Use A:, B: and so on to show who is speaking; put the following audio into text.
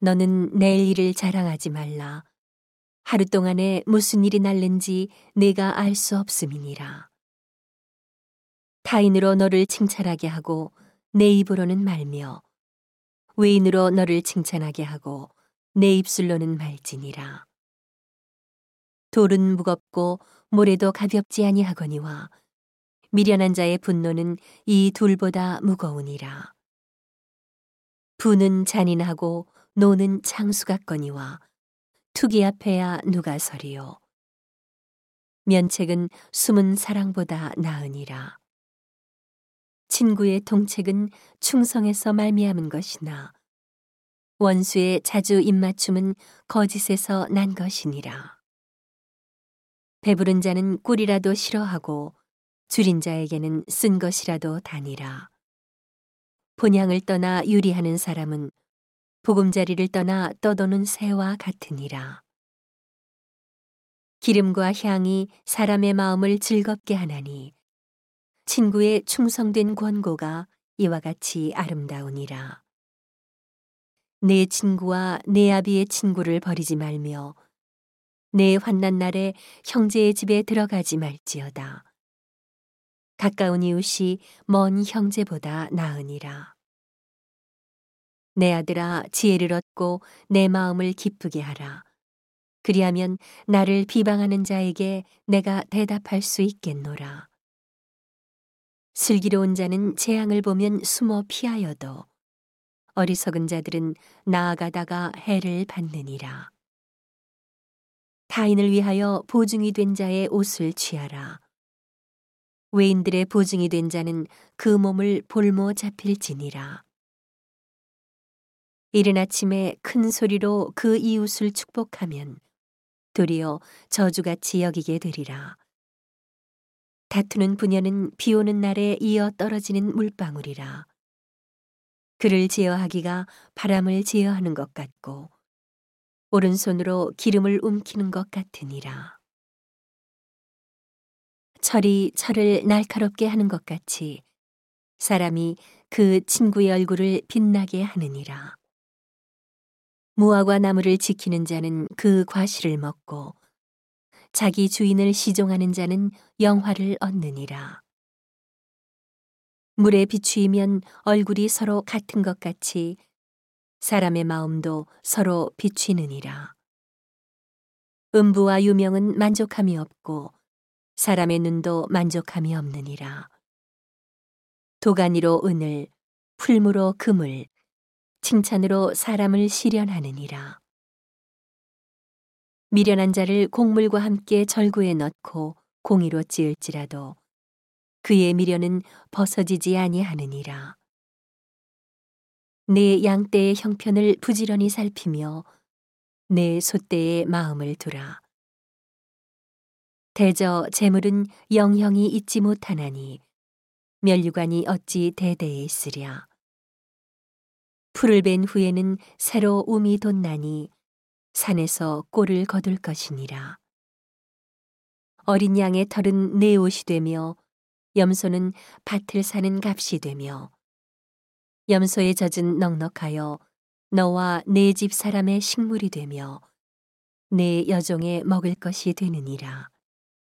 A: 너는 내일 일을 자랑하지 말라. 하루 동안에 무슨 일이 날는지 내가 알 수 없음이니라. 타인으로 너를 칭찬하게 하고 내 입으로는 말며 외인으로 너를 칭찬하게 하고 내 입술로는 말지니라. 돌은 무겁고 모래도 가볍지 아니하거니와 미련한 자의 분노는 이 둘보다 무거우니라. 부는 잔인하고 노는 창수 같거니와 투기 앞에야 누가 서리요. 면책은 숨은 사랑보다 나으니라. 친구의 동책은 충성에서 말미암은 것이나 원수의 자주 입맞춤은 거짓에서 난 것이니라. 배부른 자는 꿀이라도 싫어하고 줄인 자에게는 쓴 것이라도 다니라. 본향을 떠나 유리하는 사람은 보금자리를 떠나 떠도는 새와 같으니라. 기름과 향이 사람의 마음을 즐겁게 하나니 친구의 충성된 권고가 이와 같이 아름다우니라. 내 친구와 내 아비의 친구를 버리지 말며 내 환난 날에 형제의 집에 들어가지 말지어다. 가까운 이웃이 먼 형제보다 나으니라. 내 아들아 지혜를 얻고 내 마음을 기쁘게 하라. 그리하면 나를 비방하는 자에게 내가 대답할 수 있겠노라. 슬기로운 자는 재앙을 보면 숨어 피하여도 어리석은 자들은 나아가다가 해를 받느니라. 타인을 위하여 보증이 된 자의 옷을 취하라. 외인들의 보증이 된 자는 그 몸을 볼모 잡힐지니라. 이른 아침에 큰 소리로 그 이웃을 축복하면 도리어 저주같이 여기게 되리라. 다투는 부녀는 비 오는 날에 이어 떨어지는 물방울이라. 그를 제어하기가 바람을 제어하는 것 같고 오른손으로 기름을 움키는 것 같으니라. 철이 철을 날카롭게 하는 것 같이 사람이 그 친구의 얼굴을 빛나게 하느니라. 무화과 나무를 지키는 자는 그 과실을 먹고 자기 주인을 시종하는 자는 영화를 얻느니라. 물에 비추이면 얼굴이 서로 같은 것 같이 사람의 마음도 서로 비추느니라. 음부와 유명은 만족함이 없고 사람의 눈도 만족함이 없느니라. 도가니로 은을, 풀무로 금을, 칭찬으로 사람을 시련하느니라. 미련한 자를 곡물과 함께 절구에 넣고 공의로 찌을지라도 그의 미련은 벗어지지 아니하느니라. 내 양떼의 형편을 부지런히 살피며 내 소떼의 마음을 두라. 대저 재물은 영형이 잊지 못하나니 멸류관이 어찌 대대에 있으랴. 풀을 벤 후에는 새로 움이 돋나니 산에서 꼴을 거둘 것이니라. 어린 양의 털은 내 옷이 되며 염소는 밭을 사는 값이 되며 염소의 젖은 넉넉하여 너와 내 집 사람의 식물이 되며 내 여종의 먹을 것이 되느니라.